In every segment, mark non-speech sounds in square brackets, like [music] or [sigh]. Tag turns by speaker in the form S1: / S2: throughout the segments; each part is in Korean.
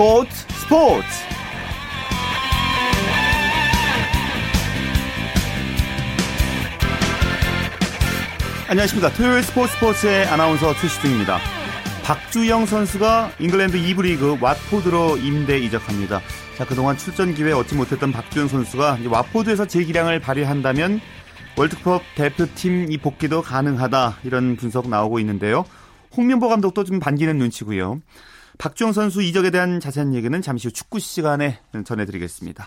S1: 스포츠 스포츠 안녕하십니까. 토요일 스포츠 스포츠의 아나운서 최시중입니다. 박주영 선수가 잉글랜드 2부 리그 왓포드로 임대 이적합니다. 자 그동안 출전 기회 얻지 못했던 박주영 선수가 왓포드에서 제 기량을 발휘한다면 월드컵 대표팀 이 복귀도 가능하다 이런 분석 나오고 있는데요. 홍명보 감독도 좀 반기는 눈치고요 박주영 선수 이적에 대한 자세한 얘기는 잠시 후 축구 시간에 전해드리겠습니다.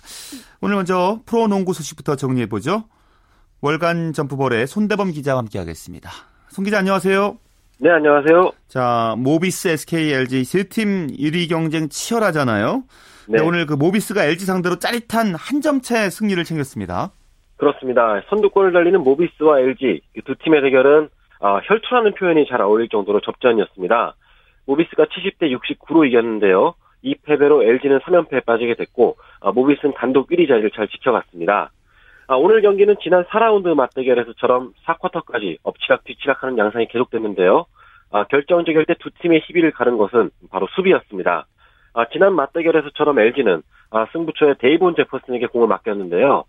S1: 오늘 먼저 프로농구 소식부터 정리해보죠. 월간 점프볼의 손대범 기자와 함께하겠습니다. 손 기자 안녕하세요.
S2: 네, 안녕하세요.
S1: 자, 모비스, SK, LG 세 팀 1위 경쟁 치열하잖아요. 네. 네, 오늘 그 모비스가 LG 상대로 짜릿한 한 점차 승리를 챙겼습니다.
S2: 그렇습니다. 선두권을 달리는 모비스와 LG 두 팀의 대결은 어, 혈투라는 표현이 잘 어울릴 정도로 접전이었습니다. 모비스가 70대 69로 이겼는데요. 이 패배로 LG는 3연패에 빠지게 됐고 아, 모비스는 단독 1위 자리를 잘 지켜갔습니다. 아, 오늘 경기는 지난 4라운드 맞대결에서처럼 4쿼터까지 엎치락 뒤치락하는 양상이 계속됐는데요. 아, 결정적 일 때 두 팀의 희비를 가른 것은 바로 수비였습니다. 지난 맞대결에서처럼 LG는 승부처에 데이본 제퍼슨에게 공을 맡겼는데요.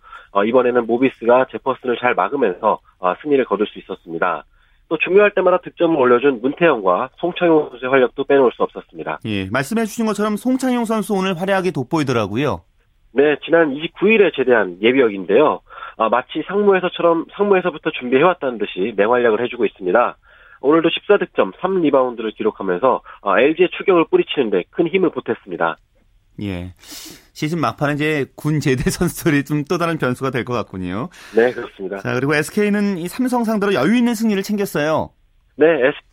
S2: 이번에는 모비스가 제퍼슨을 잘 막으면서 승리를 거둘 수 있었습니다. 또 중요할 때마다 득점을 올려준 문태영과 송창용 선수의 활약도 빼놓을 수 없었습니다.
S1: 예, 말씀해 주신 것처럼 송창용 선수 오늘 활약이 돋보이더라고요.
S2: 네, 지난 29일에 제대한 예비역인데요. 아, 마치 상무에서처럼 상무에서부터 준비해왔다는 듯이 맹활약을 해주고 있습니다. 오늘도 14득점, 3리바운드를 기록하면서 아, LG의 추격을 뿌리치는데 큰 힘을 보탰습니다.
S1: 예. 시즌 막판에 이제 군 제대 [laughs] 선수들이 좀 또 다른 변수가 될 것 같군요.
S2: 네, 그렇습니다.
S1: 자, 그리고 SK는 이 삼성 상대로 여유 있는 승리를 챙겼어요.
S2: 네,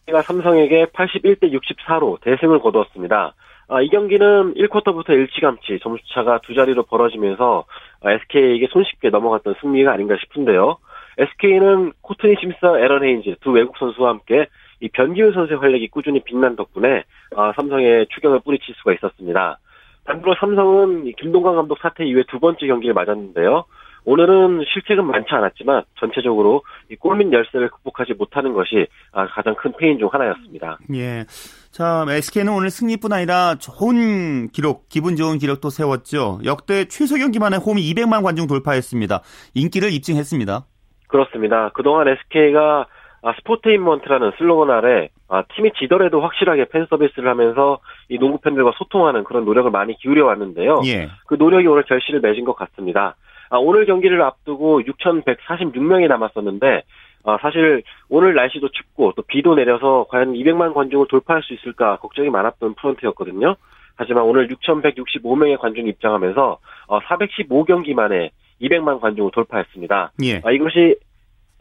S2: SK가 삼성에게 81대 64로 대승을 거두었습니다. 아, 이 경기는 1쿼터부터 일찌감치 점수차가 두 자리로 벌어지면서 SK에게 손쉽게 넘어갔던 승리가 아닌가 싶은데요. SK는 코트니 심스, 에런 헤인즈 두 외국 선수와 함께 이 변기훈 선수의 활약이 꾸준히 빛난 덕분에 아, 삼성의 추격을 뿌리칠 수가 있었습니다. 반대로 삼성은 김동관 감독 사태 이후에 두 번째 경기를 맞았는데요. 오늘은 실책은 많지 않았지만 전체적으로 이 골밑 열세를 극복하지 못하는 것이 아, 가장 큰 패인 중 하나였습니다.
S1: 예. 자, SK는 오늘 승리뿐 아니라 좋은 기록, 기분 좋은 기록도 세웠죠. 역대 최소 경기만에 홈 200만 관중 돌파했습니다. 인기를 입증했습니다.
S2: 그렇습니다. 그동안 SK가 아, sportainment라는 슬로건 아래 아, 팀이 지더라도 확실하게 팬 서비스를 하면서 이 농구 팬들과 소통하는 그런 노력을 많이 기울여 왔는데요. 예. 그 노력이 오늘 결실을 맺은 것 같습니다. 아, 오늘 경기를 앞두고 6,146명이 남았었는데 아, 사실 오늘 날씨도 춥고 또 비도 내려서 과연 200만 관중을 돌파할 수 있을까 걱정이 많았던 프런트였거든요. 하지만 오늘 6,165명의 관중이 입장하면서 어, 415경기 만에 200만 관중을 돌파했습니다. 예. 아, 이것이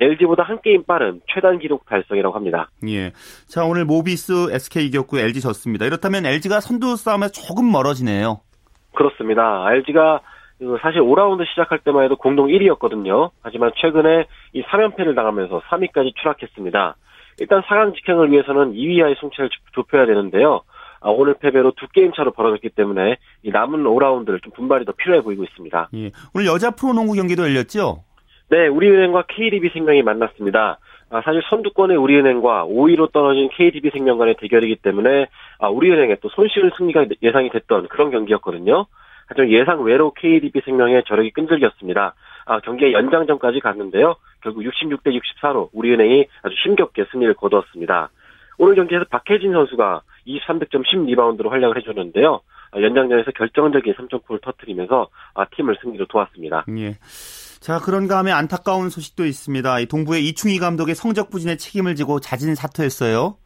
S2: LG보다 한 게임 빠른 최단 기록 달성이라고 합니다.
S1: 예. 자, 오늘 모비스 SK 이겼고 LG 졌습니다. 이렇다면 LG가 선두 싸움에 조금 멀어지네요.
S2: 그렇습니다. LG가 그 사실 5라운드 시작할 때만 해도 공동 1위였거든요. 하지만 최근에 이 3연패를 당하면서 3위까지 추락했습니다. 일단 4강 직행을 위해서는 2위와의 승차를 좁혀야 되는데요. 아, 오늘 패배로 두 게임 차로 벌어졌기 때문에 이 남은 5라운드를 좀 분발이 더 필요해 보이고 있습니다.
S1: 예. 오늘 여자 프로농구 경기도 열렸죠?
S2: 네, 우리은행과 KDB 생명이 만났습니다. 아, 사실 선두권의 우리은행과 5위로 떨어진 KDB 생명 간의 대결이기 때문에 아, 우리은행의 또 손쉬운 승리가 예상이 됐던 그런 경기였거든요. 하지만 예상 외로 KDB 생명의 저력이 끈질겼습니다. 아, 경기의 연장전까지 갔는데요. 결국 66대 64로 우리은행이 아주 힘겹게 승리를 거두었습니다. 오늘 경기에서 박혜진 선수가 23득점 10리바운드로 활약을 해줬는데요. 아, 연장전에서 결정적인 3점골을 터뜨리면서 아, 팀을 승리로 도왔습니다.
S1: 예. 자, 그런가 하면 안타까운 소식도 있습니다. 이 동부의 이충희 감독의 성적 부진에 책임을 지고 자진 사퇴했어요.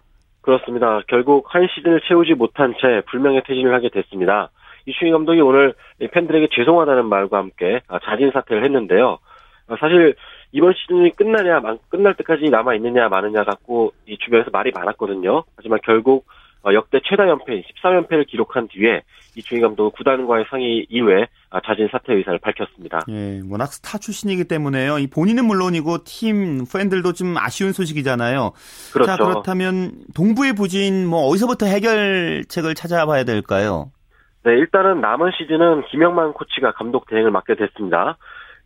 S2: 그렇습니다. 결국 한 시즌을 채우지 못한 채 불명예 퇴진을 하게 됐습니다. 이충희 감독이 오늘 팬들에게 죄송하다는 말과 함께 아, 자진 사퇴를 했는데요. 아, 사실 이번 시즌이 끝나냐, 끝날 때까지 남아 있느냐 마느냐 갖고 이 주변에서 말이 많았거든요. 하지만 결국 어, 역대 최다 연패 14연패를 기록한 뒤에 이충희 감독은 구단과의 상의 아, 자진 사퇴 의사를 밝혔습니다.
S1: 예, 워낙 스타 출신이기 때문에요. 본인은 물론이고 팀 팬들도 좀 아쉬운 소식이잖아요. 그렇죠. 자, 그렇다면 동부의 부진 뭐 어디서부터 해결책을 찾아봐야 될까요?
S2: 네, 일단은 남은 시즌은 김영만 코치가 감독 대행을 맡게 됐습니다.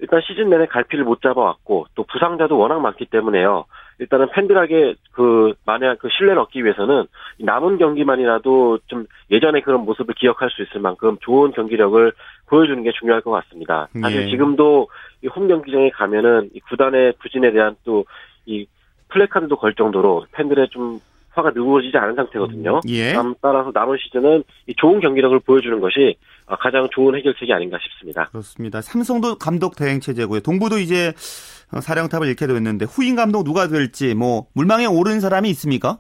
S2: 일단 시즌 내내 갈피를 못 잡아왔고 또 부상자도 워낙 많기 때문에요. 일단은 팬들에게 그 만약 그 신뢰를 얻기 위해서는 남은 경기만이라도 좀 예전의 그런 모습을 기억할 수 있을 만큼 좋은 경기력을 보여주는 게 중요할 것 같습니다. 사실
S1: 예.
S2: 지금도 이홈 경기장에 가면은 이 구단의 부진에 대한 또 이 플래카드도 걸 정도로 팬들의 좀 화가 누그러지지 않은 상태거든요.
S1: 예.
S2: 다음 따라서 남은 시즌은 이 좋은 경기력을 보여주는 것이 아, 가장 좋은 해결책이 아닌가 싶습니다.
S1: 그렇습니다. 삼성도 감독 대행 체제고요. 동부도 이제 어, 사령탑을 잃게 됐는데 후임 감독 누가 될지 뭐 물망에 오른 사람이 있습니까?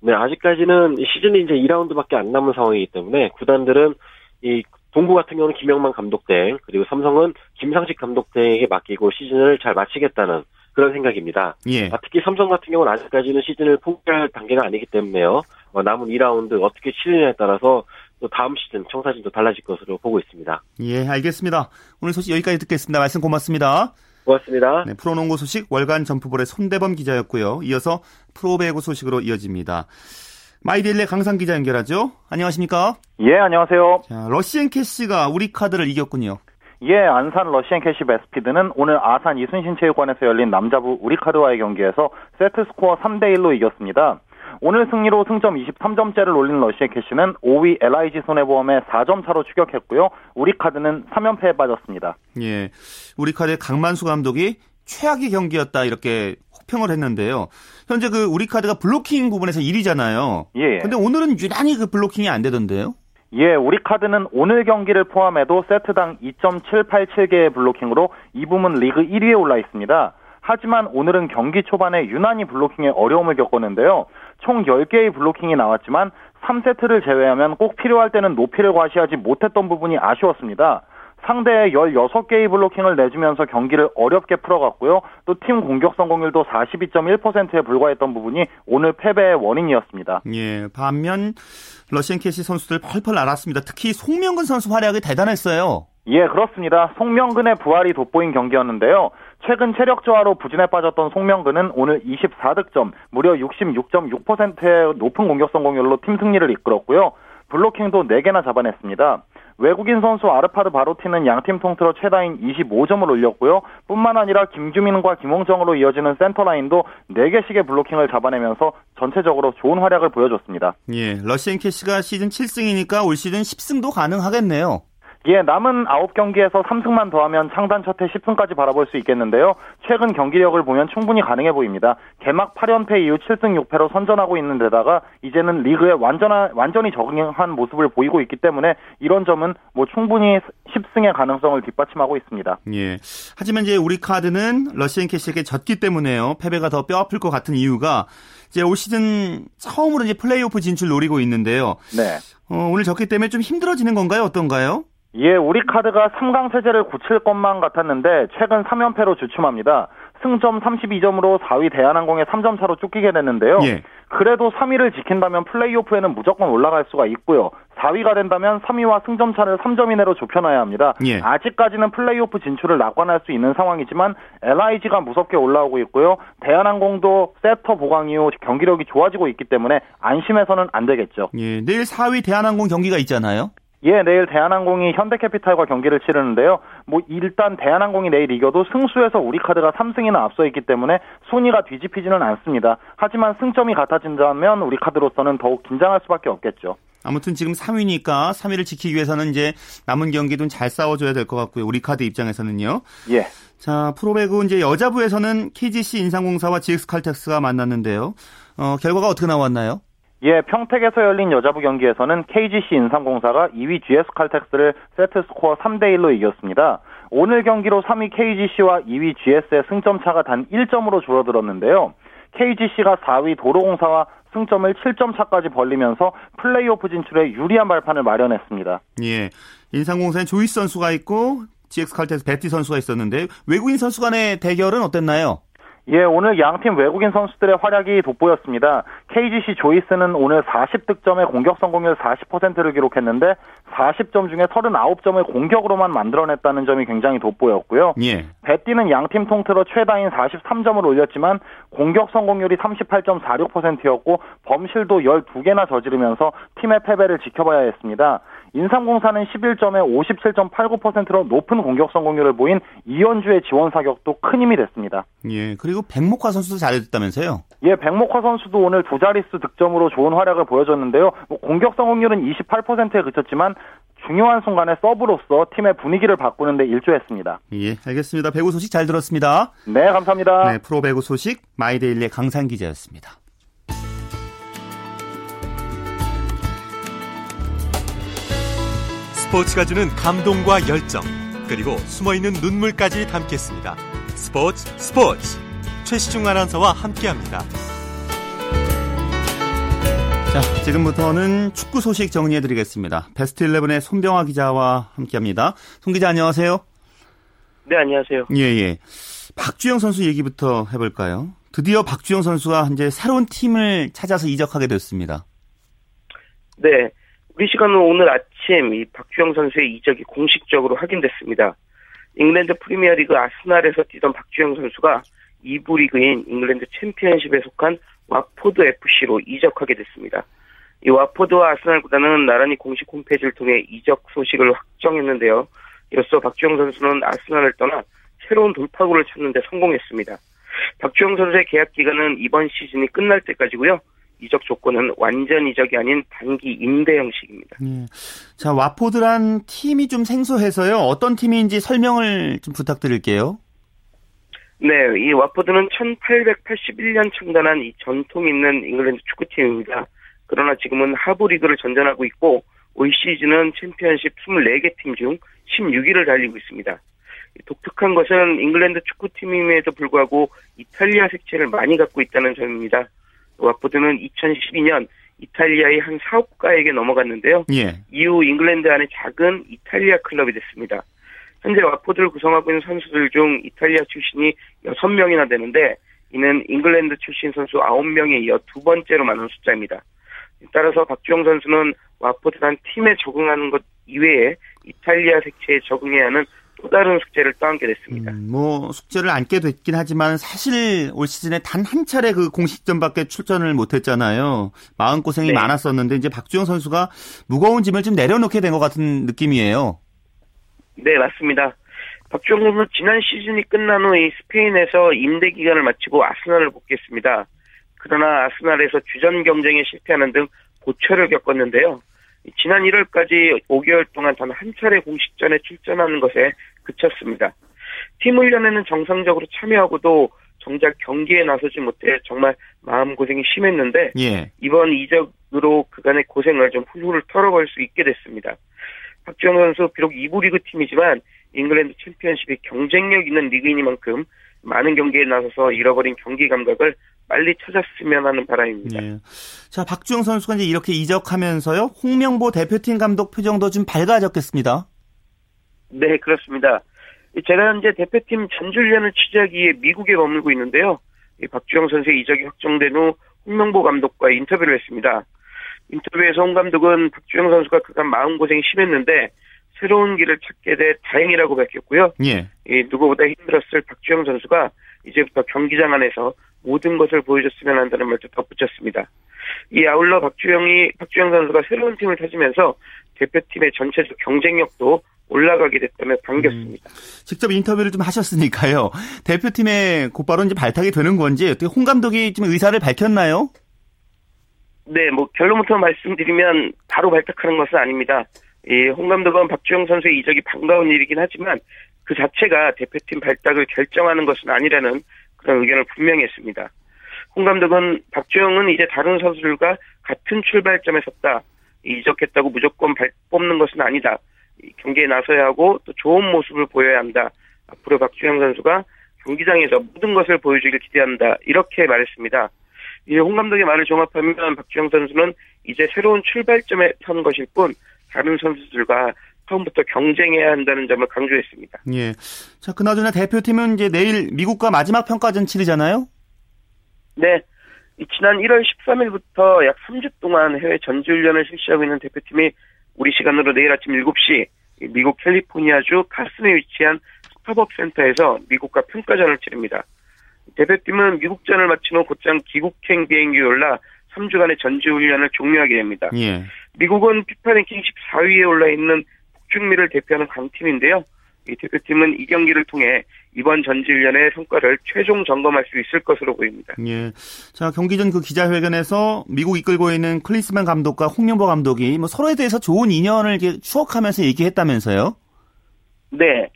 S2: 네, 아직까지는 이 시즌이 이제 2라운드밖에 안 남은 상황이기 때문에 구단들은 이 동부 같은 경우는 김영만 감독 대행 그리고 삼성은 김상식 감독 대행에게 맡기고 시즌을 잘 마치겠다는 그런 생각입니다.
S1: 예.
S2: 아, 특히 삼성 같은 경우는 아직까지는 시즌을 포기할 단계가 아니기 때문에요. 어, 남은 2라운드 어떻게 치르냐에 따라서 또 다음 시즌 청사진도 달라질 것으로 보고 있습니다.
S1: 예, 알겠습니다. 오늘 소식 여기까지 듣겠습니다. 말씀 고맙습니다.
S2: 고맙습니다.
S1: 네, 프로농구 소식 월간 점프볼의 손대범 기자였고요. 이어서 프로배구 소식으로 이어집니다. 마이데일리 강산 기자 연결하죠. 안녕하십니까?
S3: 예, 안녕하세요.
S1: 자, 러시앤 캐시가 우리 카드를 이겼군요.
S3: 예, 안산 러시앤 캐시 베스피드는 오늘 아산 이순신 체육관에서 열린 남자부 우리 카드와의 경기에서 세트 스코어 3대 1로 이겼습니다. 오늘 승리로 승점 23점째를 올린 러시앤 캐시는 5위 LIG 손해보험에 4점 차로 추격했고요. 우리카드는 3연패에 빠졌습니다.
S1: 예. 우리 카드의 강만수 감독이 최악의 경기였다 이렇게 혹평을 했는데요. 현재 그 우리 카드가 블로킹 부분에서 1위잖아요.
S3: 예.
S1: 근데 오늘은 유난히 그 블로킹이 안 되던데요.
S3: 예, 우리 카드는 오늘 경기를 포함해도 세트당 2.787개의 블로킹으로 이 부문 리그 1위에 올라 있습니다. 하지만 오늘은 경기 초반에 유난히 블로킹에 어려움을 겪었는데요. 총 10개의 블로킹이 나왔지만 3세트를 제외하면 꼭 필요할 때는 높이를 과시하지 못했던 부분이 아쉬웠습니다. 상대의 16개의 블로킹을 내주면서 경기를 어렵게 풀어갔고요. 또 팀 공격 성공률도 42.1%에 불과했던 부분이 오늘 패배의 원인이었습니다.
S1: 예. 반면 러시앤 캐시 선수들 펄펄 날았습니다. 특히 송명근 선수 활약이 대단했어요.
S3: 예, 그렇습니다. 송명근의 부활이 돋보인 경기였는데요. 최근 체력 저하로 부진에 빠졌던 송명근은 오늘 24득점, 무려 66.6%의 높은 공격 성공률로 팀 승리를 이끌었고요. 블로킹도 4개나 잡아냈습니다. 외국인 선수 아르파드 바로티는 양팀 통틀어 최다인 25점을 올렸고요. 뿐만 아니라 김규민과 김홍정으로 이어지는 센터라인도 4개씩의 블로킹을 잡아내면서 전체적으로 좋은 활약을 보여줬습니다.
S1: 예. 러시앤 캐시가 시즌 7승이니까 올 시즌 10승도 가능하겠네요.
S3: 예, 남은 9경기에서 3승만 더하면 창단 첫해 10승까지 바라볼 수 있겠는데요. 최근 경기력을 보면 충분히 가능해 보입니다. 개막 8연패 이후 7승 6패로 선전하고 있는 데다가 이제는 리그에 완전한, 완전히 적응한 모습을 보이고 있기 때문에 이런 점은 뭐 충분히 10승의 가능성을 뒷받침하고 있습니다.
S1: 예. 하지만 이제 우리 카드는 러시앤 캐시에게 졌기 때문에요. 패배가 더 뼈아플 것 같은 이유가 이제 올 시즌 처음으로 이제 플레이오프 진출 노리고 있는데요.
S3: 네.
S1: 어, 오늘 졌기 때문에 좀 힘들어지는 건가요? 어떤가요?
S3: 예, 우리 카드가 3강 세제를 굳힐 것만 같았는데 최근 3연패로 주춤합니다. 승점 32점으로 4위 대한항공에 3점 차로 쫓기게 됐는데요.
S1: 예.
S3: 그래도 3위를 지킨다면 플레이오프에는 무조건 올라갈 수가 있고요. 4위가 된다면 3위와 승점 차를 3점 이내로 좁혀놔야 합니다.
S1: 예.
S3: 아직까지는 플레이오프 진출을 낙관할 수 있는 상황이지만 LIG가 무섭게 올라오고 있고요. 대한항공도 세터 보강 이후 경기력이 좋아지고 있기 때문에 안심해서는 안 되겠죠.
S1: 예. 내일 4위 대한항공 경기가 있잖아요.
S3: 예, 내일 대한항공이 현대캐피탈과 경기를 치르는데요. 뭐 일단 대한항공이 내일 이겨도 승수에서 우리카드가 3승이나 앞서 있기 때문에 순위가 뒤집히지는 않습니다. 하지만 승점이 같아진다면 우리카드로서는 더욱 긴장할 수밖에 없겠죠.
S1: 아무튼 지금 3위니까 3위를 지키기 위해서는 이제 남은 경기도 잘 싸워줘야 될 것 같고요. 우리 카드 입장에서는요.
S3: 예.
S1: 자, 프로배구 이제 여자부에서는 KGC 인상공사와 GX칼텍스가 만났는데요. 어, 결과가 어떻게 나왔나요?
S3: 예, 평택에서 열린 여자부 경기에서는 KGC 인삼공사가 2위 GS칼텍스를 세트 스코어 3대 1로 이겼습니다. 오늘 경기로 3위 KGC와 2위 GS의 승점 차가 단 1점으로 줄어들었는데요. KGC가 4위 도로공사와 승점을 7점 차까지 벌리면서 플레이오프 진출에 유리한 발판을 마련했습니다.
S1: 예. 인삼공사에 조이스 선수가 있고 GS칼텍스 베티 선수가 있었는데 외국인 선수 간의 대결은 어땠나요?
S3: 예, 오늘 양팀 외국인 선수들의 활약이 돋보였습니다. KGC 조이스는 오늘 40득점의 공격 성공률 40%를 기록했는데 40점 중에 39점을 공격으로만 만들어냈다는 점이 굉장히 돋보였고요.
S1: 예.
S3: 베띠는 양팀 통틀어 최다인 43점을 올렸지만 공격 성공률이 38.46%였고 범실도 12개나 저지르면서 팀의 패배를 지켜봐야 했습니다. 인삼공사는 11점에 57.89%로 높은 공격 성공률을 보인 이현주의 지원 사격도 큰 힘이 됐습니다.
S1: 예, 그리고 백목화 선수도 잘해줬다면서요?
S3: 예, 백목화 선수도 오늘 두 자릿수 득점으로 좋은 활약을 보여줬는데요. 뭐 공격 성공률은 28%에 그쳤지만 중요한 순간에 서브로서 팀의 분위기를 바꾸는데 일조했습니다.
S1: 예, 알겠습니다. 배구 소식 잘 들었습니다.
S3: 네, 감사합니다.
S1: 네, 프로 배구 소식 마이데일리의 강산 기자였습니다.
S4: 스포츠가 주는 감동과 열정, 그리고 숨어있는 눈물까지 담겠습니다. 스포츠 스포츠 최시중 아나운서와 함께합니다.
S1: 자, 지금부터는 축구 소식 정리해드리겠습니다. 베스트 11의 손병화 기자와 함께합니다. 손 기자 안녕하세요.
S5: 네, 안녕하세요.
S1: 예, 예. 박주영 선수 얘기부터 해볼까요? 드디어 박주영 선수가 이제 새로운 팀을 찾아서 이적하게 됐습니다.
S5: 네, 우리 시간은 오늘 아침 이 박주영 선수의 이적이 공식적으로 확인됐습니다. 잉글랜드 프리미어리그 아스날에서 뛰던 박주영 선수가 2부 리그인 잉글랜드 챔피언십에 속한 와포드 FC로 이적하게 됐습니다. 이 와포드와 아스날 구단은 나란히 공식 홈페이지를 통해 이적 소식을 확정했는데요. 이로써 박주영 선수는 아스날을 떠나 새로운 돌파구를 찾는 데 성공했습니다. 박주영 선수의 계약 기간은 이번 시즌이 끝날 때까지고요. 이적 조건은 완전 이적이 아닌 단기 임대 형식입니다.
S1: 예. 자, 와포드란 팀이 좀 생소해서요. 어떤 팀인지 설명을 좀 부탁드릴게요.
S5: 네, 이 와포드는 1881년 창단한 이 전통 있는 잉글랜드 축구팀입니다. 그러나 지금은 하부 리그를 전전하고 있고 올 시즌은 챔피언십 24개 팀 중 16위를 달리고 있습니다. 독특한 것은 잉글랜드 축구팀임에도 불구하고 이탈리아 색채를 많이 갖고 있다는 점입니다. 와포드는 2012년 이탈리아의 한 사업가에게 넘어갔는데요.
S1: 예.
S5: 이후 잉글랜드 안에 작은 이탈리아 클럽이 됐습니다. 현재 와포드를 구성하고 있는 선수들 중 이탈리아 출신이 6명이나 되는데 이는 잉글랜드 출신 선수 9명에 이어 두 번째로 많은 숫자입니다. 따라서 박주영 선수는 와포드란 팀에 적응하는 것 이외에 이탈리아 색채에 적응해야 하는 또 다른 숙제를 떠안게 됐습니다.
S1: 음, 뭐 숙제를 안게 됐긴 하지만 사실 올 시즌에 단 한 차례 그 공식전밖에 출전을 못했잖아요. 마음 고생이
S5: 네.
S1: 많았었는데 이제 박주영 선수가 무거운 짐을 좀 내려놓게 된 것 같은 느낌이에요.
S5: 네, 맞습니다. 박주영 선수 지난 시즌이 끝난 후 이 스페인에서 임대 기간을 마치고 아스날을 복귀했습니다. 그러나 아스날에서 주전 경쟁에 실패하는 등 고초를 겪었는데요. 지난 1월까지 5개월 동안 단 한 차례 공식전에 출전하는 것에 그쳤습니다. 팀 훈련에는 정상적으로 참여하고도 정작 경기에 나서지 못해 정말 마음고생이 심했는데
S1: 예.
S5: 이번 이적으로 그간의 고생을 좀 훌훌 털어볼 수 있게 됐습니다. 박주영 선수 비록 2부 리그 팀이지만 잉글랜드 챔피언십이 경쟁력 있는 리그이니만큼 많은 경기에 나서서 잃어버린 경기 감각을 빨리 찾았으면 하는 바람입니다.
S1: 예. 자, 박주영 선수가 이제 이렇게 이적하면서요. 홍명보 대표팀 감독 표정도 좀 밝아졌겠습니다.
S5: 네, 그렇습니다. 제가 현재 대표팀 전주훈련을 취재하기 위해 미국에 머물고 있는데요. 이 박주영 선수의 이적이 확정된 후 홍명보 감독과 인터뷰를 했습니다. 인터뷰에서 홍 감독은 박주영 선수가 그간 마음고생이 심했는데 새로운 길을 찾게 돼 다행이라고 밝혔고요.
S1: 예.
S5: 이 누구보다 힘들었을 박주영 선수가 이제부터 경기장 안에서 모든 것을 보여줬으면 한다는 말도 덧붙였습니다. 이 아울러 박주영이 박주영 선수가 새로운 팀을 찾으면서 대표팀의 전체적 경쟁력도 올라가게 됐다며 반겼습니다.
S1: 직접 인터뷰를 좀 하셨으니까요. 대표팀에 곧바로 이제 발탁이 되는 건지 어떻게 홍 감독이 좀 의사를 밝혔나요?
S5: 네, 뭐 결론부터 말씀드리면 바로 발탁하는 것은 아닙니다. 이홍 감독은 박주영 선수의 이적이 반가운 일이긴 하지만 그 자체가 대표팀 발탁을 결정하는 것은 아니라는 그런 의견을 분명히 했습니다. 홍 감독은 박주영은 이제 다른 선수들과 같은 출발점에 섰다. 이적했다고 무조건 발, 뽑는 것은 아니다. 이 경기에 나서야 하고 또 좋은 모습을 보여야 한다. 앞으로 박주영 선수가 경기장에서 모든 것을 보여주길 기대한다. 이렇게 말했습니다. 이홍 감독의 말을 종합하면 박주영 선수는 이제 새로운 출발점에 선 것일 뿐 다른 선수들과 처음부터 경쟁해야 한다는 점을 강조했습니다.
S1: 예. 자, 그나저나 대표팀은 이제 내일 미국과 마지막 평가전 치르잖아요?
S5: 네. 이 지난 1월 13일부터 약 3주 동안 해외 전지훈련을 실시하고 있는 대표팀이 우리 시간으로 내일 아침 7시 이 미국 캘리포니아주 카슨에 위치한 스타벅 센터에서 미국과 평가전을 치릅니다. 대표팀은 미국전을 마친 후 곧장 귀국행 비행기에 올라 3주간의 전지훈련을 종료하게 됩니다.
S1: 예.
S5: 미국은 피파 랭킹 14위에 올라 있는 북중미를 대표하는 강팀인데요. 이 대표팀은 이 경기를 통해 이번 전지훈련의 성과를 최종 점검할 수 있을 것으로 보입니다.
S1: 예. 자, 경기 전 그 기자회견에서 미국 이끌고 있는 클리스만 감독과 홍명보 감독이 뭐 서로에 대해서 좋은 인연을 추억하면서 얘기했다면서요?
S5: 네.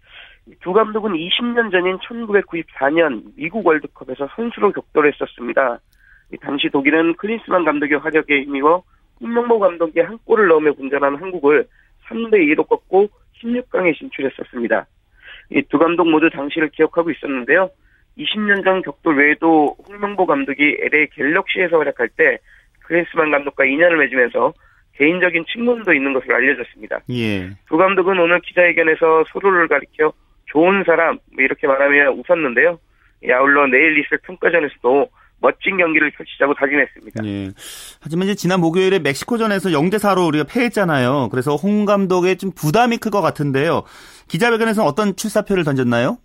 S5: 두 감독은 20년 전인 1994년 미국 월드컵에서 선수로 격돌했었습니다. 당시 독일은 클린스만 감독의 화력에 힘입어 홍명보 감독이 한 골을 넣으며 분전한 한국을 3대 2로 꺾고 16강에 진출했었습니다. 이 두 감독 모두 당시를 기억하고 있었는데요. 20년 전 격돌 외에도 홍명보 감독이 LA 갤럭시에서 활약할 때 클린스만 감독과 인연을 맺으면서 개인적인 친분도 있는 것으로 알려졌습니다.
S1: 예.
S5: 두 감독은 오늘 기자회견에서 서로를 가리켜 좋은 사람 뭐 이렇게 말하며 웃었는데요. 아울러 내일 있을 평가전에서도 멋진 경기를 펼치자고 다짐했습니다.
S1: 예. 하지만 이제 지난 목요일에 멕시코전에서 0대 4로 우리가 패했잖아요. 그래서 홍 감독의 좀 부담이 클 것 같은데요. 기자회견에서 어떤 출사표를 던졌나요?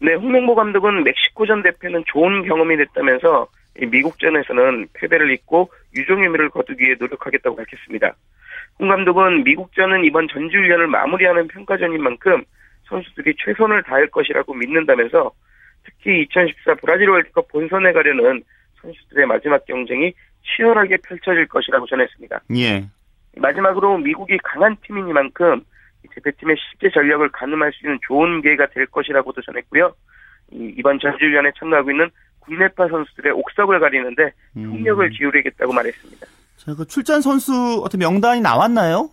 S5: 네, 홍명보 감독은 멕시코전 대패는 좋은 경험이 됐다면서 미국전에서는 패배를 잇고 유종의 미를 거두기 위해 노력하겠다고 밝혔습니다. 홍 감독은 미국전은 이번 전지훈련을 마무리하는 평가전인 만큼 선수들이 최선을 다할 것이라고 믿는다면서 특히 2014 브라질 월드컵 본선에 가려는 선수들의 마지막 경쟁이 치열하게 펼쳐질 것이라고 전했습니다.
S1: 예.
S5: 마지막으로 미국이 강한 팀이니만큼 대표팀의 실제 전력을 가늠할 수 있는 좋은 기회가 될 것이라고도 전했고요. 이번 전지훈련에 참가하고 있는 국내파 선수들의 옥석을 가리는데 총력을 기울이겠다고 말했습니다.
S1: 자, 그 출전 선수 어떤 명단이 나왔나요?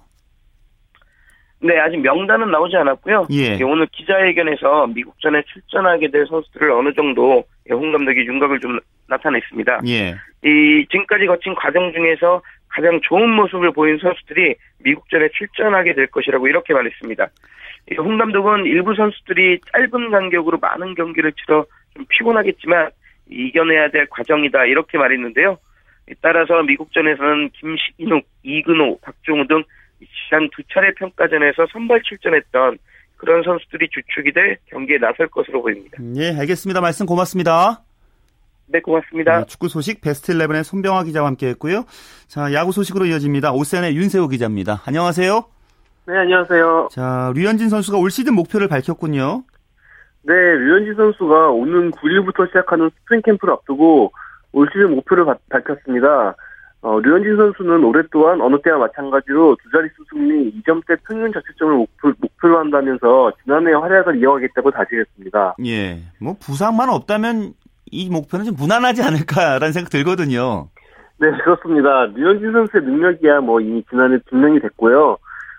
S5: 네, 아직 명단은 나오지 않았고요.
S1: 예.
S5: 오늘 기자회견에서 미국전에 출전하게 될 선수들을 어느 정도 홍 감독이 윤곽을 좀 나타냈습니다.
S1: 예.
S5: 이 지금까지 거친 과정 중에서 가장 좋은 모습을 보인 선수들이 미국전에 출전하게 될 것이라고 이렇게 말했습니다. 홍 감독은 일부 선수들이 짧은 간격으로 많은 경기를 치러 좀 피곤하겠지만 이겨내야 될 과정이다 이렇게 말했는데요. 따라서 미국전에서는 김신욱, 이근호, 박종우 등 지난 두 차례 평가전에서 선발 출전했던 그런 선수들이 주축이 될 경기에 나설 것으로 보입니다.
S1: 예, 알겠습니다. 말씀 고맙습니다.
S5: 네, 고맙습니다.
S1: 네, 축구 소식 베스트 일레븐의 손병화 기자와 함께했고요. 자, 야구 소식으로 이어집니다. OSEN의 윤세호 기자입니다. 안녕하세요.
S6: 네, 안녕하세요.
S1: 자, 류현진 선수가 올 시즌 목표를 밝혔군요.
S6: 네, 류현진 선수가 오는 9일부터 시작하는 스프링 캠프를 앞두고 올 시즌 목표를 바, 밝혔습니다. 어, 류현진 선수는 올해 또한 어느 때와 마찬가지로 두 자릿수 승리 2점대 평균 자책점을 목표, 목표로 한다면서 지난해 활약을 이어가겠다고 다짐했습니다.
S1: 예, 뭐 부상만 없다면 이 목표는 좀 무난하지 않을까라는 생각 들거든요.
S6: 네, 그렇습니다. 류현진 선수의 능력이야 뭐 이미 지난해 증명이 됐고요.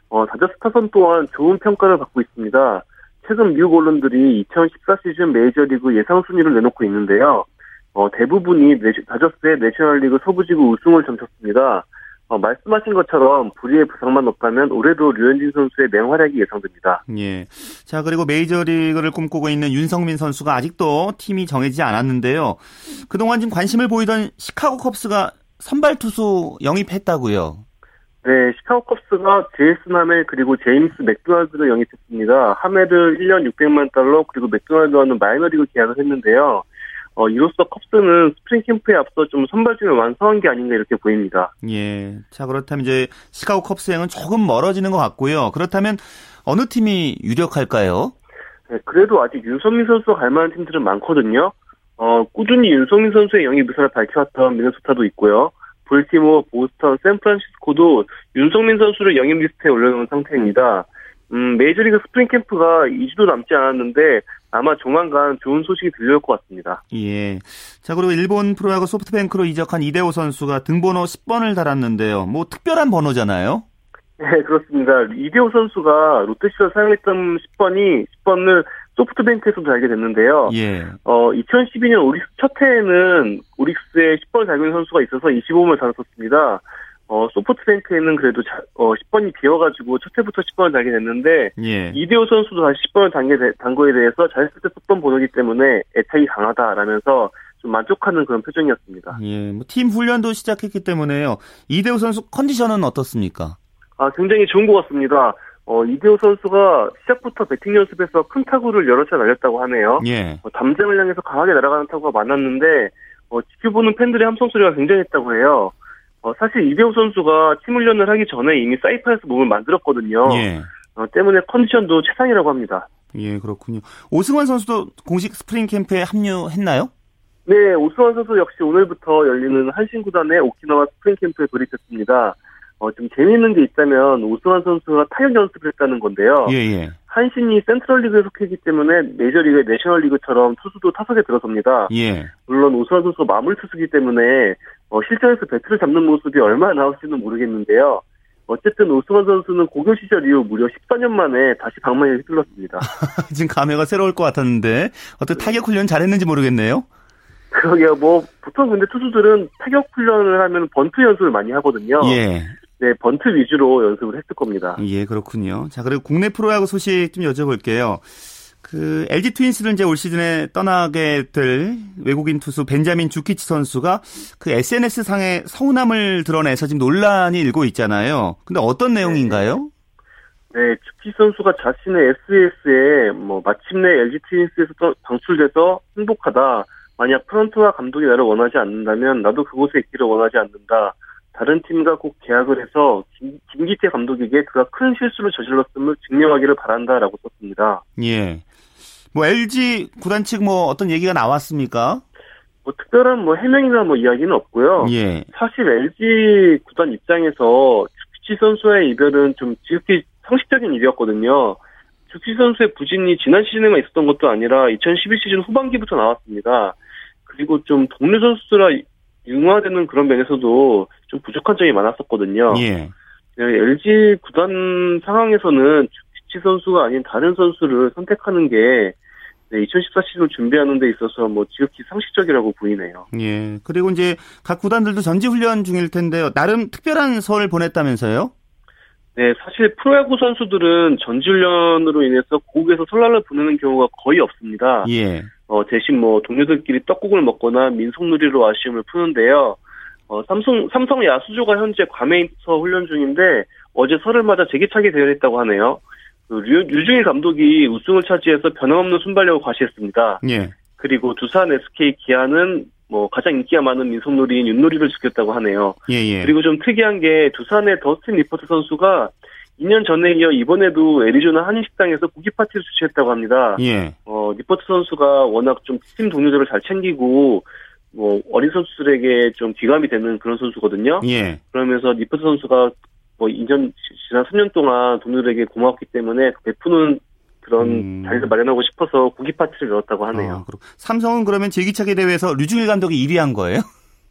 S6: 어, 다저스 타선 또한 좋은 평가를 받고 있습니다. 최근 미국 언론들이 2014 시즌 메이저리그 예상 순위를 내놓고 있는데요. 어, 대부분이 내시, 다저스의 내셔널리그 서부지구 우승을 점쳤습니다. 어, 말씀하신 것처럼 불의의 부상만 없다면 올해도 류현진 선수의 맹활약이 예상됩니다.
S1: 예. 자, 그리고 메이저리그를 꿈꾸고 있는 윤석민 선수가 아직도 팀이 정해지지 않았는데요. 그동안 좀 관심을 보이던 시카고 컵스가 선발 투수 영입했다고요.
S6: 네, 시카고 컵스가 제이스 하멜 그리고 제임스 맥도날드를 영입했습니다. 하멜을 1년 600만 달러 그리고 맥도날드와는 마이너리그 계약을 했는데요. 어, 이로써 컵스는 스프링 캠프에 앞서 좀 선발진을 완성한 게 아닌가 이렇게 보입니다.
S1: 예. 자, 그렇다면 이제 시카고 컵스행은 조금 멀어지는 것 같고요. 그렇다면 어느 팀이 유력할까요?
S6: 네, 그래도 아직 윤석민 선수가 갈 만한 팀들은 많거든요. 어, 꾸준히 윤석민 선수의 영입 의사를 밝혀왔던 미네소타도 있고요. 볼티모어, 보스턴, 샌프란시스코도 윤석민 선수를 영입 리스트에 올려놓은 상태입니다. 음, 메이저리그 스프링 캠프가 2주도 남지 않았는데 아마 조만간 좋은 소식이 들려올 것 같습니다.
S1: 예. 자, 그리고 일본 프로야구 소프트뱅크로 이적한 이대호 선수가 등번호 10번을 달았는데요. 뭐 특별한 번호잖아요.
S6: 네, 그렇습니다. 이대호 선수가 롯데시절 사용했던 10번이 10번을 소프트뱅크에서 달게 됐는데요.
S1: 예.
S6: 어, 2012년 오릭스 첫 해에는 오릭스에 10번을 달고 있는 선수가 있어서 25번을 달았었습니다. 어, 소프트뱅크에는 그래도 자, 어, 10번이 비어가지고 첫 해부터 10번을 달게 됐는데,
S1: 예.
S6: 이대호 선수도 다시 10번을 단, 게, 단 거에 대해서 잘했을 때 썼던 번호기 때문에 애착이 강하다라면서 좀 만족하는 그런 표정이었습니다.
S1: 예. 뭐 팀 훈련도 시작했기 때문에요. 이대호 선수 컨디션은 어떻습니까?
S6: 아, 굉장히 좋은 것 같습니다. 어, 이대호 선수가 시작부터 배팅 연습에서 큰 타구를 여러 차례 날렸다고 하네요.
S1: 예.
S6: 어, 담장을 향해서 강하게 날아가는 타구가 많았는데, 어, 지켜보는 팬들의 함성 소리가 굉장했다고 해요. 어, 사실 이대호 선수가 팀 훈련을 하기 전에 이미 사이판에서 몸을 만들었거든요.
S1: 예.
S6: 어, 때문에 컨디션도 최상이라고 합니다.
S1: 예, 그렇군요. 오승환 선수도 공식 스프링 캠프에 합류했나요?
S6: 네, 오승환 선수 역시 오늘부터 열리는 한신 구단의 오키나와 스프링 캠프에 돌입했습니다. 어, 좀 재미있는 게 있다면 오승환 선수가 타격 연습을 했다는 건데요.
S1: 예, 예.
S6: 한신이 센트럴리그에 속했기 때문에 메이저리그 내셔널리그처럼 투수도 타석에 들어섭니다.
S1: 예.
S6: 물론 오승환 선수가 마무리 투수기 때문에 어, 실전에서 배트를 잡는 모습이 얼마나 나올지는 모르겠는데요. 어쨌든 오승환 선수는 고교 시절 이후 무려 14년 만에 다시 방망이를 휘둘렀습니다. [laughs]
S1: 지금 감회가 새로울 것 같았는데 어떻게 타격 훈련 잘했는지 모르겠네요.
S6: 그러게요. 뭐 보통 근데 투수들은 타격 훈련을 하면 번트 연습을 많이 하거든요.
S1: 예.
S6: 네, 번트 위주로 연습을 했을 겁니다.
S1: 예, 그렇군요. 자, 그리고 국내 프로야구 소식 좀 여쭤볼게요. 그 LG 트윈스를 이제 올 시즌에 떠나게 될 외국인 투수 벤자민 주키치 선수가 그 SNS 상에 서운함을 드러내서 지금 논란이 일고 있잖아요. 근데 어떤 내용인가요?
S6: 네, 주키 선수가 자신의 SNS에 뭐 마침내 LG 트윈스에서 또 방출돼서 행복하다. 만약 프런트와 감독이 나를 원하지 않는다면 나도 그곳에 있기를 원하지 않는다. 다른 팀과 꼭 계약을 해서 김, 김기태 감독에게 그가 큰 실수를 저질렀음을 증명하기를 바란다라고 썼습니다.
S1: 예. 뭐 LG 구단 측 뭐 어떤 얘기가 나왔습니까?
S6: 뭐 특별한 뭐 해명이나 뭐 이야기는 없고요.
S1: 예.
S6: 사실 LG 구단 입장에서 주키치 선수의 이별은 좀 지극히 상식적인 일이었거든요. 주키치 선수의 부진이 지난 시즌에만 있었던 것도 아니라 2012 시즌 후반기부터 나왔습니다. 그리고 좀 동료 선수들과 융화되는 그런 면에서도 좀 부족한 점이 많았었거든요.
S1: 예.
S6: LG 구단 상황에서는 주키치 선수가 아닌 다른 선수를 선택하는 게 네, 2014 시즌을 준비하는 데 있어서 뭐 지극히 상식적이라고 보이네요.
S1: 예. 그리고 이제 각 구단들도 전지 훈련 중일 텐데요. 나름 특별한 설을 보냈다면서요?
S6: 네, 사실 프로야구 선수들은 전지훈련으로 인해서 고국에서 설날을 보내는 경우가 거의 없습니다.
S1: 예.
S6: 어, 대신 뭐 동료들끼리 떡국을 먹거나 민속놀이로 아쉬움을 푸는데요. 어, 삼성, 삼성 야수조가 현재 괌에서 훈련 중인데 어제 설을 맞아 재기차게 대열했다고 하네요. 그 류, 류중일 감독이 우승을 차지해서 변함없는 순발력을 과시했습니다.
S1: 예.
S6: 그리고 두산 SK 기아는 뭐 가장 인기가 많은 민속놀이인 윷놀이를 즐겼다고 하네요.
S1: 예, 예.
S6: 그리고 좀 특이한 게 두산의 더스틴 니퍼트 선수가 2년 전에 이어 이번에도 애리조나 한인식당에서 고기 파티를 주최했다고 합니다.
S1: 예.
S6: 어, 니퍼트 선수가 워낙 좀 팀 동료들을 잘 챙기고 뭐 어린 선수들에게 좀 귀감이 되는 그런 선수거든요.
S1: 예.
S6: 그러면서 니퍼트 선수가 뭐 2년 지난 3년 동안 동료들에게 고맙기 때문에 베푸는 그런
S1: 음.
S6: 자리를 마련하고 싶어서 고기 파티를 열었다고 하네요.
S1: 어, 그렇- 삼성은 그러면 제기차기 대회에서 류중일 감독이 1위 한 거예요?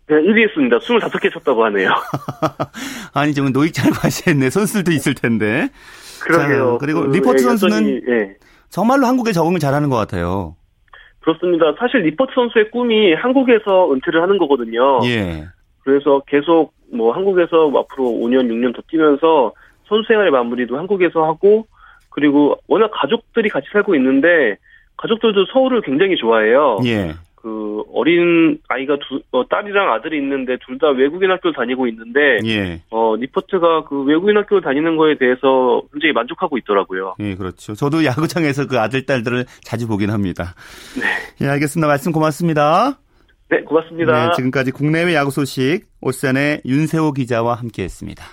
S6: 네, 1위 했습니다. 25개 찼다고 하네요. [laughs]
S1: 아니, 지금 노익장 과시했네. 선수들도 있을 텐데.
S6: 그러게요.
S1: 자, 그리고
S6: 그,
S1: 니퍼트
S6: 예,
S1: 선수는
S6: 예.
S1: 정말로 한국에 적응을 잘하는 것 같아요.
S6: 그렇습니다. 사실 니퍼트 선수의 꿈이 한국에서 은퇴를 하는 거거든요.
S1: 예.
S6: 그래서 계속 뭐 한국에서 앞으로 5년, 6년 더 뛰면서 선수 생활의 마무리도 한국에서 하고 그리고 워낙 가족들이 같이 살고 있는데 가족들도 서울을 굉장히 좋아해요.
S1: 예.
S6: 그 어린 아이가 두, 어, 딸이랑 아들이 있는데 둘 다 외국인 학교를 다니고 있는데
S1: 예.
S6: 어 리포트가 그 외국인 학교를 다니는 거에 대해서 굉장히 만족하고 있더라고요.
S1: 예, 그렇죠. 저도 야구장에서 그 아들, 딸들을 자주 보긴 합니다. 예, 알겠습니다. 말씀 고맙습니다.
S6: 네, 고맙습니다.
S1: 네, 지금까지 국내외 야구 소식 오산의 윤세호 기자와 함께 했습니다.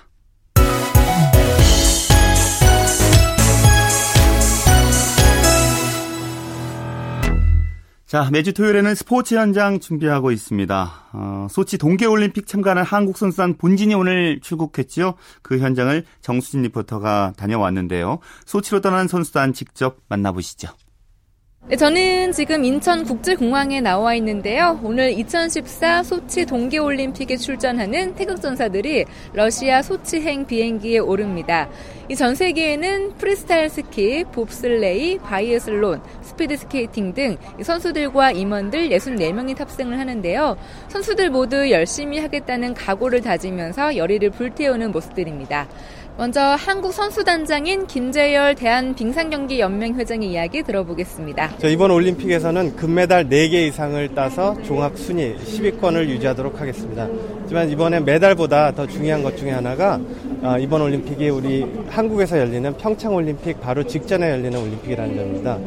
S1: 자, 매주 토요일에는 스포츠 현장 준비하고 있습니다. 어, 소치 동계올림픽 참가하는 한국 선수단 본진이 오늘 출국했지요. 그 현장을 정수진 리포터가 다녀왔는데요. 소치로 떠난 선수단 직접 만나보시죠.
S7: 네, 저는 지금 인천국제공항에 나와 있는데요. 오늘 2014 소치 동계올림픽에 출전하는 태극전사들이 러시아 소치행 비행기에 오릅니다. 이 전세기에는 프리스타일 스키, 봅슬레이, 바이애슬론, 스피드 스케이팅 등 선수들과 임원들 64명이 탑승을 하는데요. 선수들 모두 열심히 하겠다는 각오를 다지면서 열의를 불태우는 모습들입니다. 먼저 한국 선수단장인 김재열 대한빙상경기연맹 회장의 이야기 들어보겠습니다.
S8: 저 이번 올림픽에서는 금메달 4개 이상을 따서 종합 순위 10위권을 유지하도록 하겠습니다. 하지만 이번에 메달보다 더 중요한 것 중에 하나가 아, 이번 올림픽이 우리 한국에서 열리는 평창 올림픽 바로 직전에 열리는 올림픽이라는 점입니다.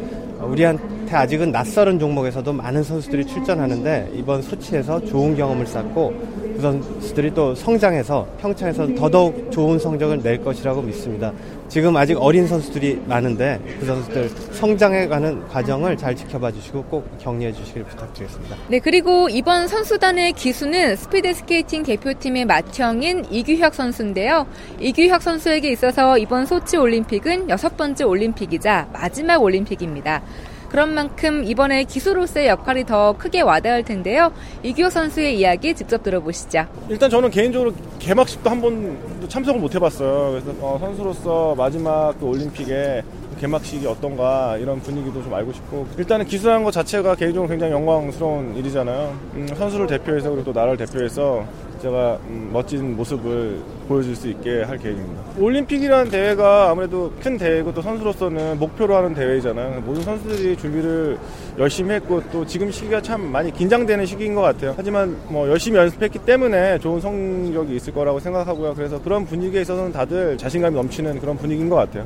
S8: 우리한테 아직은 낯설은 종목에서도 많은 선수들이 출전하는데 이번 소치에서 좋은 경험을 쌓고 그 선수들이 또 성장해서 평창에서 더더욱 좋은 성적을 낼 것이라고 믿습니다. 지금 아직 어린 선수들이 많은데 그 선수들 성장해가는 과정을 잘 지켜봐 주시고 꼭 격려해 주시길 부탁드리겠습니다.
S7: 네, 그리고 이번 선수단의 기수는 스피드 스케이팅 대표팀의 맏형인 이규혁 선수인데요. 이규혁 선수에게 있어서 이번 소치 올림픽은 여섯 번째 올림픽이자 마지막 올림픽입니다. 그런 만큼 이번에 기수로서의 역할이 더 크게 와닿을 텐데요. 이규혁 선수의 이야기 직접 들어보시죠.
S9: 일단 저는 개인적으로 개막식도 한 번도 참석을 못 해봤어요. 그래서 어, 선수로서 마지막 그 올림픽에 개막식이 어떤가 이런 분위기도 좀 알고 싶고 일단은 기수하는 것 자체가 개인적으로 굉장히 영광스러운 일이잖아요. 음, 선수를 대표해서 그리고 또 나라를 대표해서 제가 음, 멋진 모습을 보여줄 수 있게 할 계획입니다. 올림픽이라는 대회가 아무래도 큰 대회고 또 선수로서는 목표로 하는 대회이잖아요. 모든 선수들이 준비를 열심히 했고 또 지금 시기가 참 많이 긴장되는 시기인 것 같아요. 하지만 뭐 열심히 연습했기 때문에 좋은 성적이 있을 거라고 생각하고요. 그래서 그런 분위기에 있어서는 다들 자신감이 넘치는 그런 분위기인 것 같아요.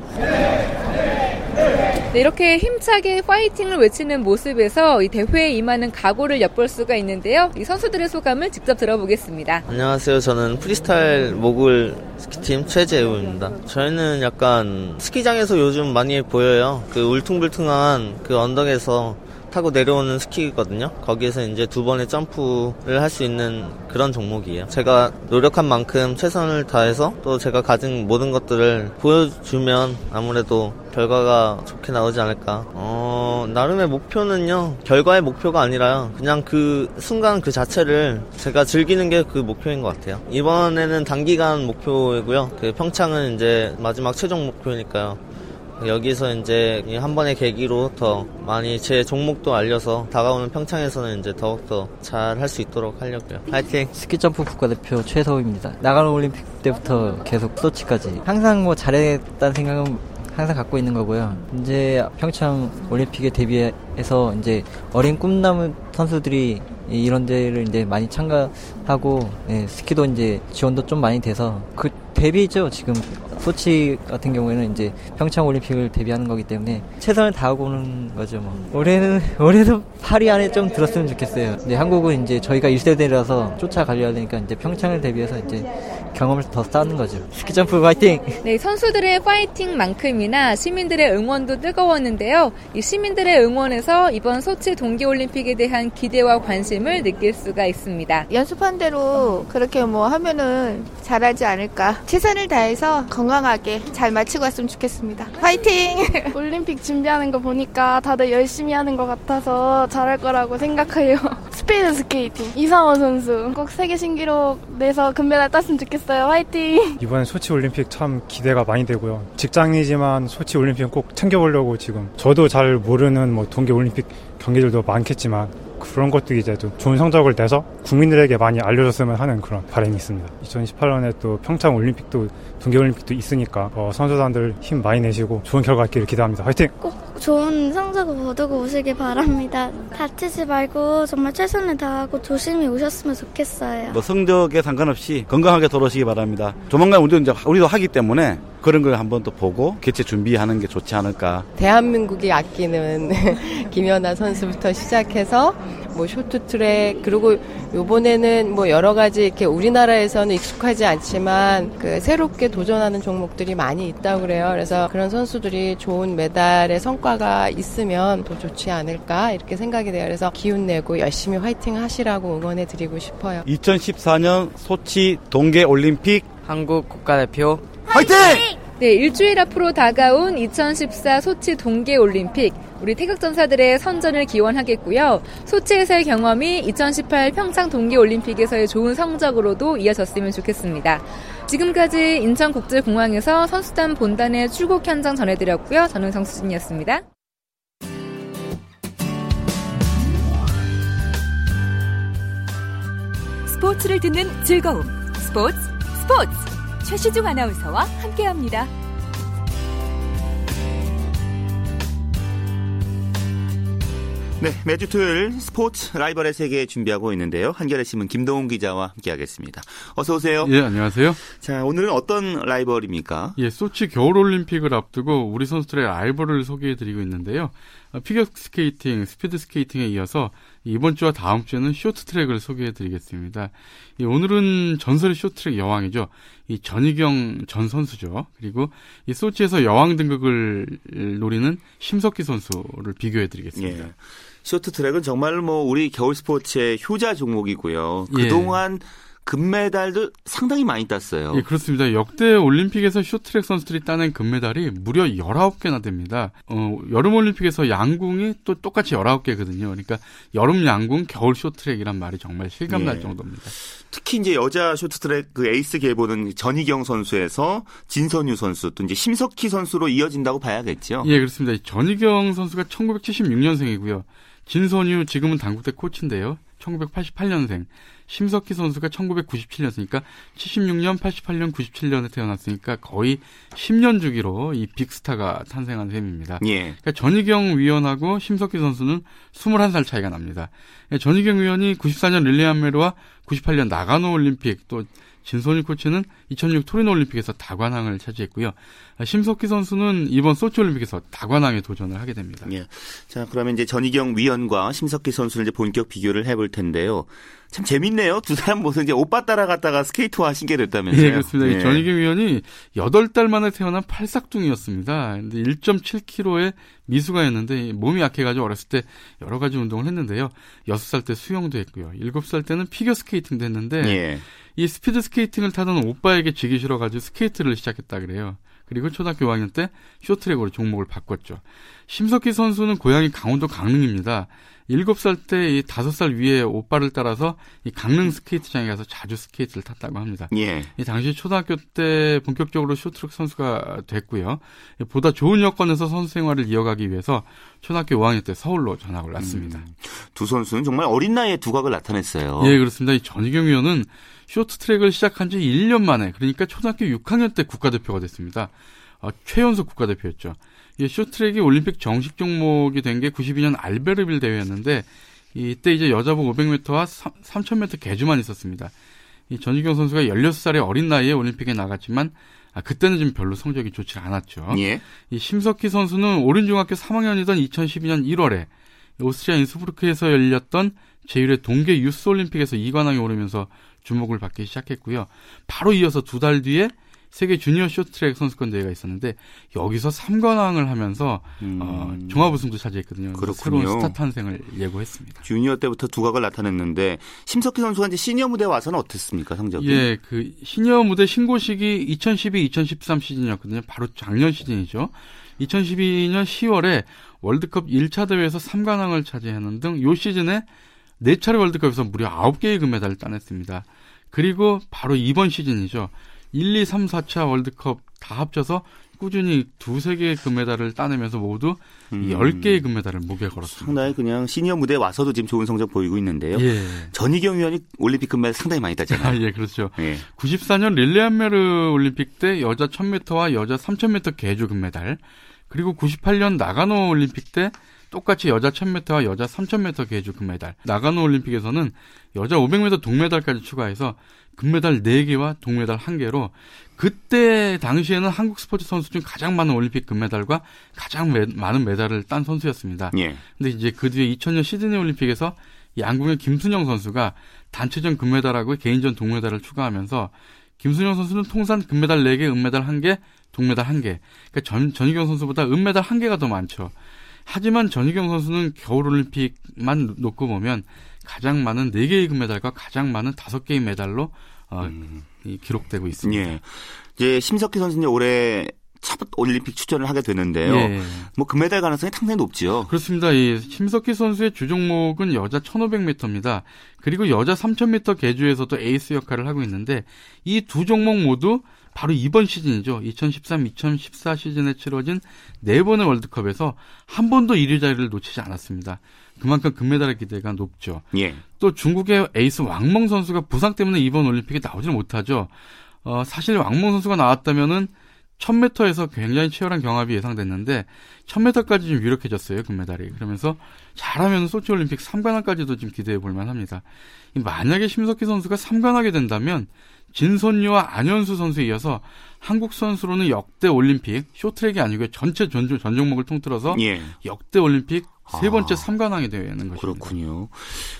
S7: 네, 이렇게 힘차게 파이팅을 외치는 모습에서 이 대회에 임하는 각오를 엿볼 수가 있는데요. 이 선수들의 소감을 직접 들어보겠습니다.
S10: 안녕하세요. 저는 프리스타일 모글 스키팀 최재우입니다. 저희는 약간 스키장에서 요즘 많이 보여요. 그 울퉁불퉁한 그 언덕에서 타고 내려오는 스키거든요. 거기에서 이제 두 번의 점프를 할 수 있는 그런 종목이에요. 제가 노력한 만큼 최선을 다해서 또 제가 가진 모든 것들을 보여주면 아무래도 결과가 좋게 나오지 않을까. 어, 나름의 목표는요, 결과의 목표가 아니라요. 그냥 그 순간 그 자체를 제가 즐기는 게 그 목표인 것 같아요. 이번에는 단기간 목표이고요. 그 평창은 이제 마지막 최종 목표니까요. 여기서 이제 한 번의 계기로 더 많이 제 종목도 알려서 다가오는 평창에서는 이제 더욱더 잘 할 수 있도록 하려고요. 파이팅!
S11: 스키 점프 국가대표 최서우입니다. 나가는 올림픽 때부터 계속 소치까지 항상 뭐 잘했다는 생각은 항상 갖고 있는 거고요. 이제 평창 올림픽에 대비해서 이제 어린 꿈나무 선수들이 이런 데를 이제 많이 참가하고 예, 스키도 이제 지원도 좀 많이 돼서 그 대비죠. 지금 소치 같은 경우에는 이제 평창 올림픽을 대비하는 거기 때문에 최선을 다하고 오는 거죠 뭐. 올해는 [laughs] 올해도 8위 안에 좀 들었으면 좋겠어요. 근데 한국은 이제 저희가 1세대라서 쫓아가려야 되니까 이제 평창을 대비해서 이제 경험을 더 쌓는 거죠 스키점프 화이팅
S7: 네 선수들의 파이팅만큼이나 시민들의 응원도 뜨거웠는데요 이 시민들의 응원에서 이번 소치 동계올림픽에 대한 기대와 관심을 느낄 수가 있습니다
S12: 연습한 대로 그렇게 뭐 하면은 잘하지 않을까 최선을 다해서 건강하게 잘 마치고 왔으면 좋겠습니다. 화이팅! [laughs]
S13: 올림픽 준비하는 거 보니까 다들 열심히 하는 것 같아서 잘할 거라고 생각해요. [laughs] 스피드 스케이팅 이상호 선수 꼭 세계 신기록 내서 금메달 땄으면 좋겠어요. 화이팅!
S14: 이번 소치 올림픽 참 기대가 많이 되고요. 직장이지만 소치 올림픽 꼭 챙겨보려고 지금 저도 잘 모르는 뭐 동계 올림픽 경기들도 많겠지만 그런 것도 이제 좀 좋은 성적을 내서 국민들에게 많이 알려줬으면 하는 그런 바람이 있습니다. 2018년에 또 평창 올림픽도 동계 올림픽도 있으니까 어, 선수단들 힘 많이 내시고 좋은 결과 있기를 기대합니다. 화이팅!
S15: 꼭 좋은 성적을 거두고 오시길 바랍니다. 다치지 말고 정말 최선을 다하고 조심히 오셨으면 좋겠어요.
S16: 뭐 성적에 상관없이 건강하게 돌아오시기 바랍니다. 조만간 우리도 이제 우리도 하기 때문에 그런 걸 한번 또 보고 개최 준비하는 게 좋지 않을까.
S17: 대한민국이 아끼는 [laughs] 김연아 선수부터 시작해서 뭐 쇼트트랙 그리고 요번에는 뭐 여러 가지 이렇게 우리나라에서는 익숙하지 않지만 그 새롭게 도전하는 종목들이 많이 있다고 그래요. 그래서 그런 선수들이 좋은 메달의 성과가 있으면 더 좋지 않을까 이렇게 생각이 돼요. 그래서 기운 내고 열심히 화이팅 하시라고 응원해 드리고 싶어요.
S16: 2014년 소치 동계 올림픽
S11: 한국 국가대표
S16: 화이팅!
S7: 네, 일주일 앞으로 다가온 2014 소치 동계올림픽. 우리 태극전사들의 선전을 기원하겠고요. 소치에서의 경험이 2018 평창 동계올림픽에서의 좋은 성적으로도 이어졌으면 좋겠습니다. 지금까지 인천국제공항에서 선수단 본단의 출국 현장 전해드렸고요. 저는 정수진이었습니다.
S18: 스포츠를 듣는 즐거움. 스포츠, 스포츠. 최시중 아나운서와 함께합니다.
S1: 네, 매주 토요일 스포츠 라이벌의 세계 준비하고 있는데요. 한겨레 신문 김동훈 기자와 함께하겠습니다. 어서 오세요.
S19: 예, 안녕하세요.
S1: 자, 오늘은 어떤 라이벌입니까?
S19: 예, 소치 겨울 올림픽을 앞두고 우리 선수들의 라이벌을 소개해 드리고 있는데요. 어, 피겨 스케이팅, 스피드 스케이팅에 이어서 이번 주와 다음 주에는 쇼트트랙을 소개해드리겠습니다. 예, 오늘은 전설의 쇼트트랙 여왕이죠. 이 전희경 전 선수죠. 그리고 이 소치에서 여왕 등극을 노리는 심석희 선수를 비교해드리겠습니다.
S1: 예. 쇼트트랙은 정말 뭐 우리 겨울 스포츠의 효자 종목이고요.
S19: 예.
S1: 그동안 금메달도 상당히 많이 땄어요.
S19: 예, 그렇습니다. 역대 올림픽에서 쇼트트랙 선수들이 따낸 금메달이 무려 19개나 됩니다. 어, 여름 올림픽에서 양궁이 또 똑같이 19개거든요. 그러니까 여름 양궁, 겨울 쇼트트랙이란 말이 정말 실감날
S1: 예.
S19: 정도입니다.
S1: 특히 이제 여자 쇼트트랙 그 에이스 계보는 전희경 선수에서 진선유 선수 또 이제 심석희 선수로 이어진다고 봐야겠죠.
S19: 예, 그렇습니다. 전희경 선수가 1976년생이고요. 진선유 지금은 당국대 코치인데요. 1988년생. 심석희 선수가 1997년생이니까 76년, 88년, 97년에 태어났으니까 거의 10년 주기로 이 빅스타가 탄생한 셈입니다.
S1: 예.
S19: 그러니까 전희경 위원하고 심석희 선수는 21살 차이가 납니다. 예, 전희경 위원이 94년 릴레안메르와 98년 나가노 올림픽 또 진선희 코치는 2006 토리노 올림픽에서 다관왕을 차지했고요. 아, 심석희 선수는 이번 소치 올림픽에서 다관왕에 도전을 하게 됩니다.
S1: 예. 자, 그러면 이제 전희경 위원과 심석희 선수를 이제 본격 비교를 해볼 텐데요. 참 재밌 네요. 두 사람 모두 이제 오빠 따라갔다가 스케이트화 신게 됐다면서요.
S19: 예, 그렇습니다. 이
S1: 예.
S19: 전희경 위원이 8달 만에 태어난 팔싹둥이였습니다. 근데 1.7kg의 미숙아였는데 몸이 약해가지고 어렸을 때 여러 가지 운동을 했는데요. 6살 때 수영도 했고요. 7살 때는 피겨 스케이팅도 했는데
S1: 예.
S19: 이 스피드 스케이팅을 타던 오빠에게 지기 싫어가지고 스케이트를 시작했다 그래요. 그리고 초등학교 5학년 때 쇼트랙으로 종목을 바꿨죠. 심석희 선수는 고향이 강원도 강릉입니다. 7살 때 이 5살 위에 오빠를 따라서 이 강릉 스케이트장에 가서 자주 스케이트를 탔다고 합니다.
S1: 예.
S19: 이 당시 초등학교 때 본격적으로 쇼트랙 선수가 됐고요. 보다 좋은 여건에서 선수 생활을 이어가기 위해서 초등학교 5학년 때 서울로 전학을 왔습니다.
S1: 두 선수는 정말 어린 나이에 두각을 나타냈어요.
S19: 예, 그렇습니다. 이 전희경 위원은 쇼트트랙을 시작한 지 1년 만에 그러니까 초등학교 6학년 때 국가대표가 됐습니다. 어, 최연소 국가대표였죠. 이 쇼트트랙이 올림픽 정식 종목이 된 게 92년 알베르빌 대회였는데 이때 이제 여자부 500m와 3000m 개주만 있었습니다. 이 전희경 선수가 16살의 어린 나이에 올림픽에 나갔지만 아, 그때는 좀 별로 성적이 좋지 않았죠.
S1: 예.
S19: 이 심석희 선수는 오른 중학교 3학년이던 2012년 1월에 오스트리아 인스부르크에서 열렸던 제1회 동계 유스 올림픽에서 2관왕에 오르면서 주목을 받기 시작했고요. 바로 이어서 두 달 뒤에 세계 주니어 쇼트트랙 선수권 대회가 있었는데 여기서 3관왕을 하면서 어, 종합 우승도 차지했거든요. 새로운 스타 탄생을 예고했습니다.
S1: 주니어 때부터 두각을 나타냈는데 심석희 선수가 이제 시니어 무대 에 와서는 어땠습니까 성적이?
S19: 예, 그 시니어 무대 신고식이 2012-2013 시즌이었거든요. 바로 작년 시즌이죠. 2012년 10월에 월드컵 1차 대회에서 3관왕을 차지하는 등 요 시즌에 4차례 월드컵에서 무려 9개의 금메달을 따냈습니다. 그리고 바로 이번 시즌이죠. 1, 2, 3, 4차 월드컵 다 합쳐서 꾸준히 두세 개의 금메달을 따내면서 모두
S1: 음.
S19: 10개의 금메달을 목에 걸었습니다.
S1: 상당히 그냥 시니어 무대에 와서도 지금 좋은 성적 보이고 있는데요.
S19: 예.
S1: 전희경 위원이 올림픽 금메달 상당히 많이 땄잖아요. [laughs]
S19: 아, 예, 그렇죠.
S1: 예.
S19: 94년 릴레안메르 올림픽 때 여자 1000m와 여자 3000m 계주 금메달, 그리고 98년 나가노 올림픽 때 똑같이 여자 1000m와 여자 3000m 계주 금메달. 나가노 올림픽에서는 여자 500m 동메달까지 추가해서 금메달 4개와 동메달 1개로 그때 당시에는 한국 스포츠 선수 중 가장 많은 올림픽 금메달과 가장 메- 많은 메달을 딴 선수였습니다.
S1: 예.
S19: 근데 이제 그 뒤에 2000년 시드니 올림픽에서 양궁의 김순영 선수가 단체전 금메달하고 개인전 동메달을 추가하면서 김순영 선수는 통산 금메달 4개, 은메달 1개, 동메달 1개. 그러니까 전, 전희경 선수보다 은메달 1개가 더 많죠. 하지만 전희경 선수는 겨울 올림픽만 놓고 보면 가장 많은 4개의 금메달과 가장 많은 5개의 메달로 어, 이 기록되고 있습니다.
S1: 예. 이제 심석희 선수는 올해 첫 올림픽 출전을 하게 되는데요.
S19: 예.
S1: 뭐 금메달 가능성이 상당히 높지요.
S19: 그렇습니다. 이 심석희 선수의 주종목은 여자 1500m입니다. 그리고 여자 3000m 계주에서도 에이스 역할을 하고 있는데 이 두 종목 모두 바로 이번 시즌이죠. 2013-2014 시즌에 치러진 네 번의 월드컵에서 한 번도 1위 자리를 놓치지 않았습니다. 그만큼 금메달의 기대가 높죠.
S1: 예.
S19: 또 중국의 에이스 왕멍 선수가 부상 때문에 이번 올림픽에 나오지는 못하죠. 어, 사실 왕멍 선수가 나왔다면은 1000m에서 굉장히 치열한 경합이 예상됐는데 1000m까지 좀 유력해졌어요 금메달이 그러면서 잘하면 소치 올림픽 3관왕까지도 좀 기대해 볼 만 합니다. 만약에 심석희 선수가 3관하게 된다면 진선유와 안현수 선수에 이어서 한국 선수로는 역대 올림픽 쇼트랙이 아니고 전체 전, 전 종목을 통틀어서
S1: 예.
S19: 역대 올림픽 세 번째
S1: 아,
S19: 3관왕이 되는 것입니다.
S1: 그렇군요.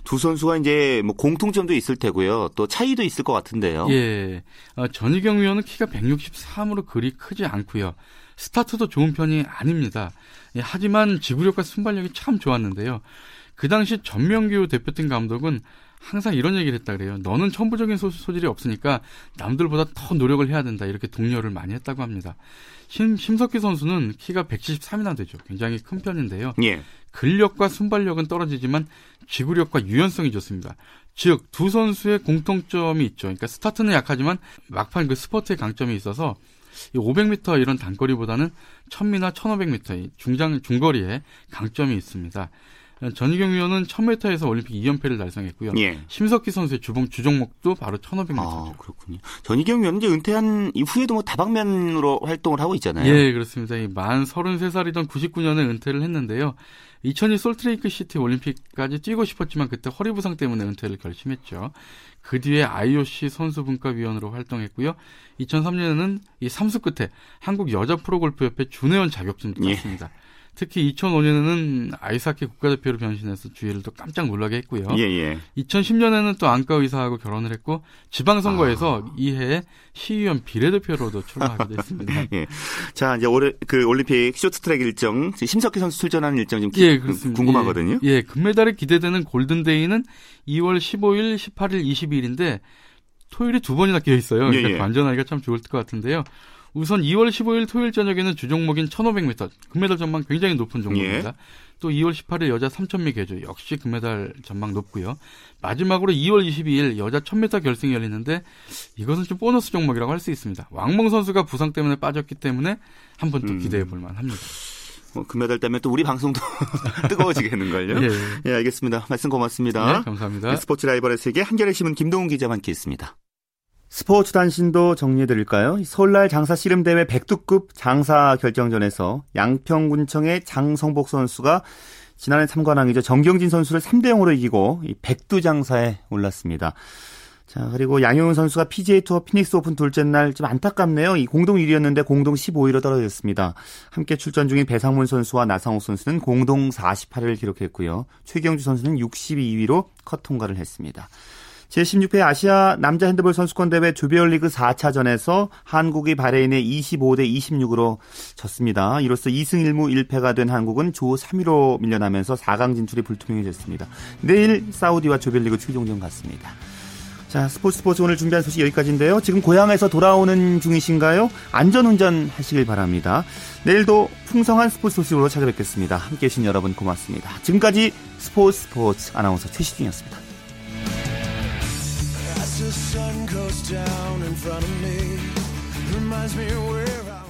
S1: 두 선수가 이제 뭐 공통점도 있을 테고요. 또 차이도 있을 것 같은데요.
S19: 예. 어, 전희경 위원은 키가 163으로 그리 크지 않고요. 스타트도 좋은 편이 아닙니다. 예, 하지만 지구력과 순발력이 참 좋았는데요. 그 당시 전명규 대표팀 감독은 항상 이런 얘기를 했다 그래요. 너는 천부적인 소, 질이 없으니까 남들보다 더 노력을 해야 된다. 이렇게 독려를 많이 했다고 합니다. 심, 심석희 선수는 키가 173이나 되죠. 굉장히 큰 편인데요.
S1: 예.
S19: 근력과 순발력은 떨어지지만 지구력과 유연성이 좋습니다. 즉, 두 선수의 공통점이 있죠. 그러니까 스타트는 약하지만 막판 그 스포츠의 강점이 있어서 500m 이런 단거리보다는 1000m나 1500m 중장 중거리에 강점이 있습니다. 전희경 위원은 1000m에서 올림픽 2연패를 달성했고요.
S1: 예.
S19: 심석희 선수의 주봉 주종목도 바로 1500m죠.
S1: 아, 그렇군요. 전희경 위원은 이제 은퇴한 이후에도 뭐 다방면으로 활동을 하고 있잖아요.
S19: 예, 그렇습니다. 만 33살이던 99년에 은퇴를 했는데요. 2002 솔트레이크 시티 올림픽까지 뛰고 싶었지만 그때 허리 부상 때문에 은퇴를 결심했죠. 그 뒤에 IOC 선수분과위원으로 활동했고요. 2003년에는 이 삼수 끝에 한국 여자 프로골프협회 준회원 자격증도 땄습니다. 예. 특히 2005년에는 아이스하키 국가대표로 변신해서 주위를 또 깜짝 놀라게 했고요.
S1: 예, 예.
S19: 2010년에는 또 안과 의사하고 결혼을 했고 지방선거에서 아. 이해 시의원 비례대표로도 출마하게 됐습니다. [laughs]
S1: 예. 자, 이제 올해 그 올림픽 쇼트트랙 일정 심석희 선수 출전하는 일정 좀
S19: 예,
S1: 궁금하거든요.
S19: 예, 예, 금메달이 기대되는 골든데이는 2월 15일, 18일, 22일인데 토요일이 두 번이나 끼어 있어요. 그러니까 예, 예. 관전하기가 참 좋을 것 같은데요. 우선 2월 15일 토요일 저녁에는 주종목인 1500m 금메달 전망 굉장히 높은 종목입니다. 예. 또 2월 18일 여자 3000m 개조 역시 금메달 전망 높고요. 마지막으로 2월 22일 여자 1000m 결승이 열리는데 이것은 좀 보너스 종목이라고 할 수 있습니다. 왕몽 선수가 부상 때문에 빠졌기 때문에 한 번또 음. 기대해 볼 만합니다.
S1: 뭐 금메달 때문에 또 우리 방송도 [laughs] 뜨거워지겠는걸요. 예. 예, 알겠습니다. 말씀 고맙습니다.
S19: 네, 감사합니다.
S1: 스포츠 라이벌의 세계 한겨레 신문 김동훈 기자와 함께했습니다. 스포츠 단신도 정리해드릴까요? 설날 장사 씨름대회 백두급 장사 결정전에서 양평군청의 장성복 선수가 지난해 3관왕이죠. 정경진 선수를 3대 0으로 이기고 백두 장사에 올랐습니다. 자, 그리고 양용은 선수가 PGA 투어 피닉스 오픈 둘째 날 좀 안타깝네요. 이 공동 1위였는데 공동 15위로 떨어졌습니다. 함께 출전 중인 배상문 선수와 나상욱 선수는 공동 48위를 기록했고요. 최경주 선수는 62위로 컷 통과를 했습니다. 제16회 아시아 남자 핸드볼 선수권 대회 조별 리그 4차전에서 한국이 바레인에 25대 26으로 졌습니다. 이로써 2승 1무 1패가 된 한국은 조 3위로 밀려나면서 4강 진출이 불투명해졌습니다. 내일 사우디와 조별 리그 최종전 같습니다. 자, 스포츠 스포츠 오늘 준비한 소식 여기까지인데요. 지금 고향에서 돌아오는 중이신가요? 안전운전 하시길 바랍니다. 내일도 풍성한 스포츠 소식으로 찾아뵙겠습니다. 함께 해주신 여러분 고맙습니다. 지금까지 스포츠 스포츠 아나운서 최시중이었습니다. The sun goes down in front of me reminds me where I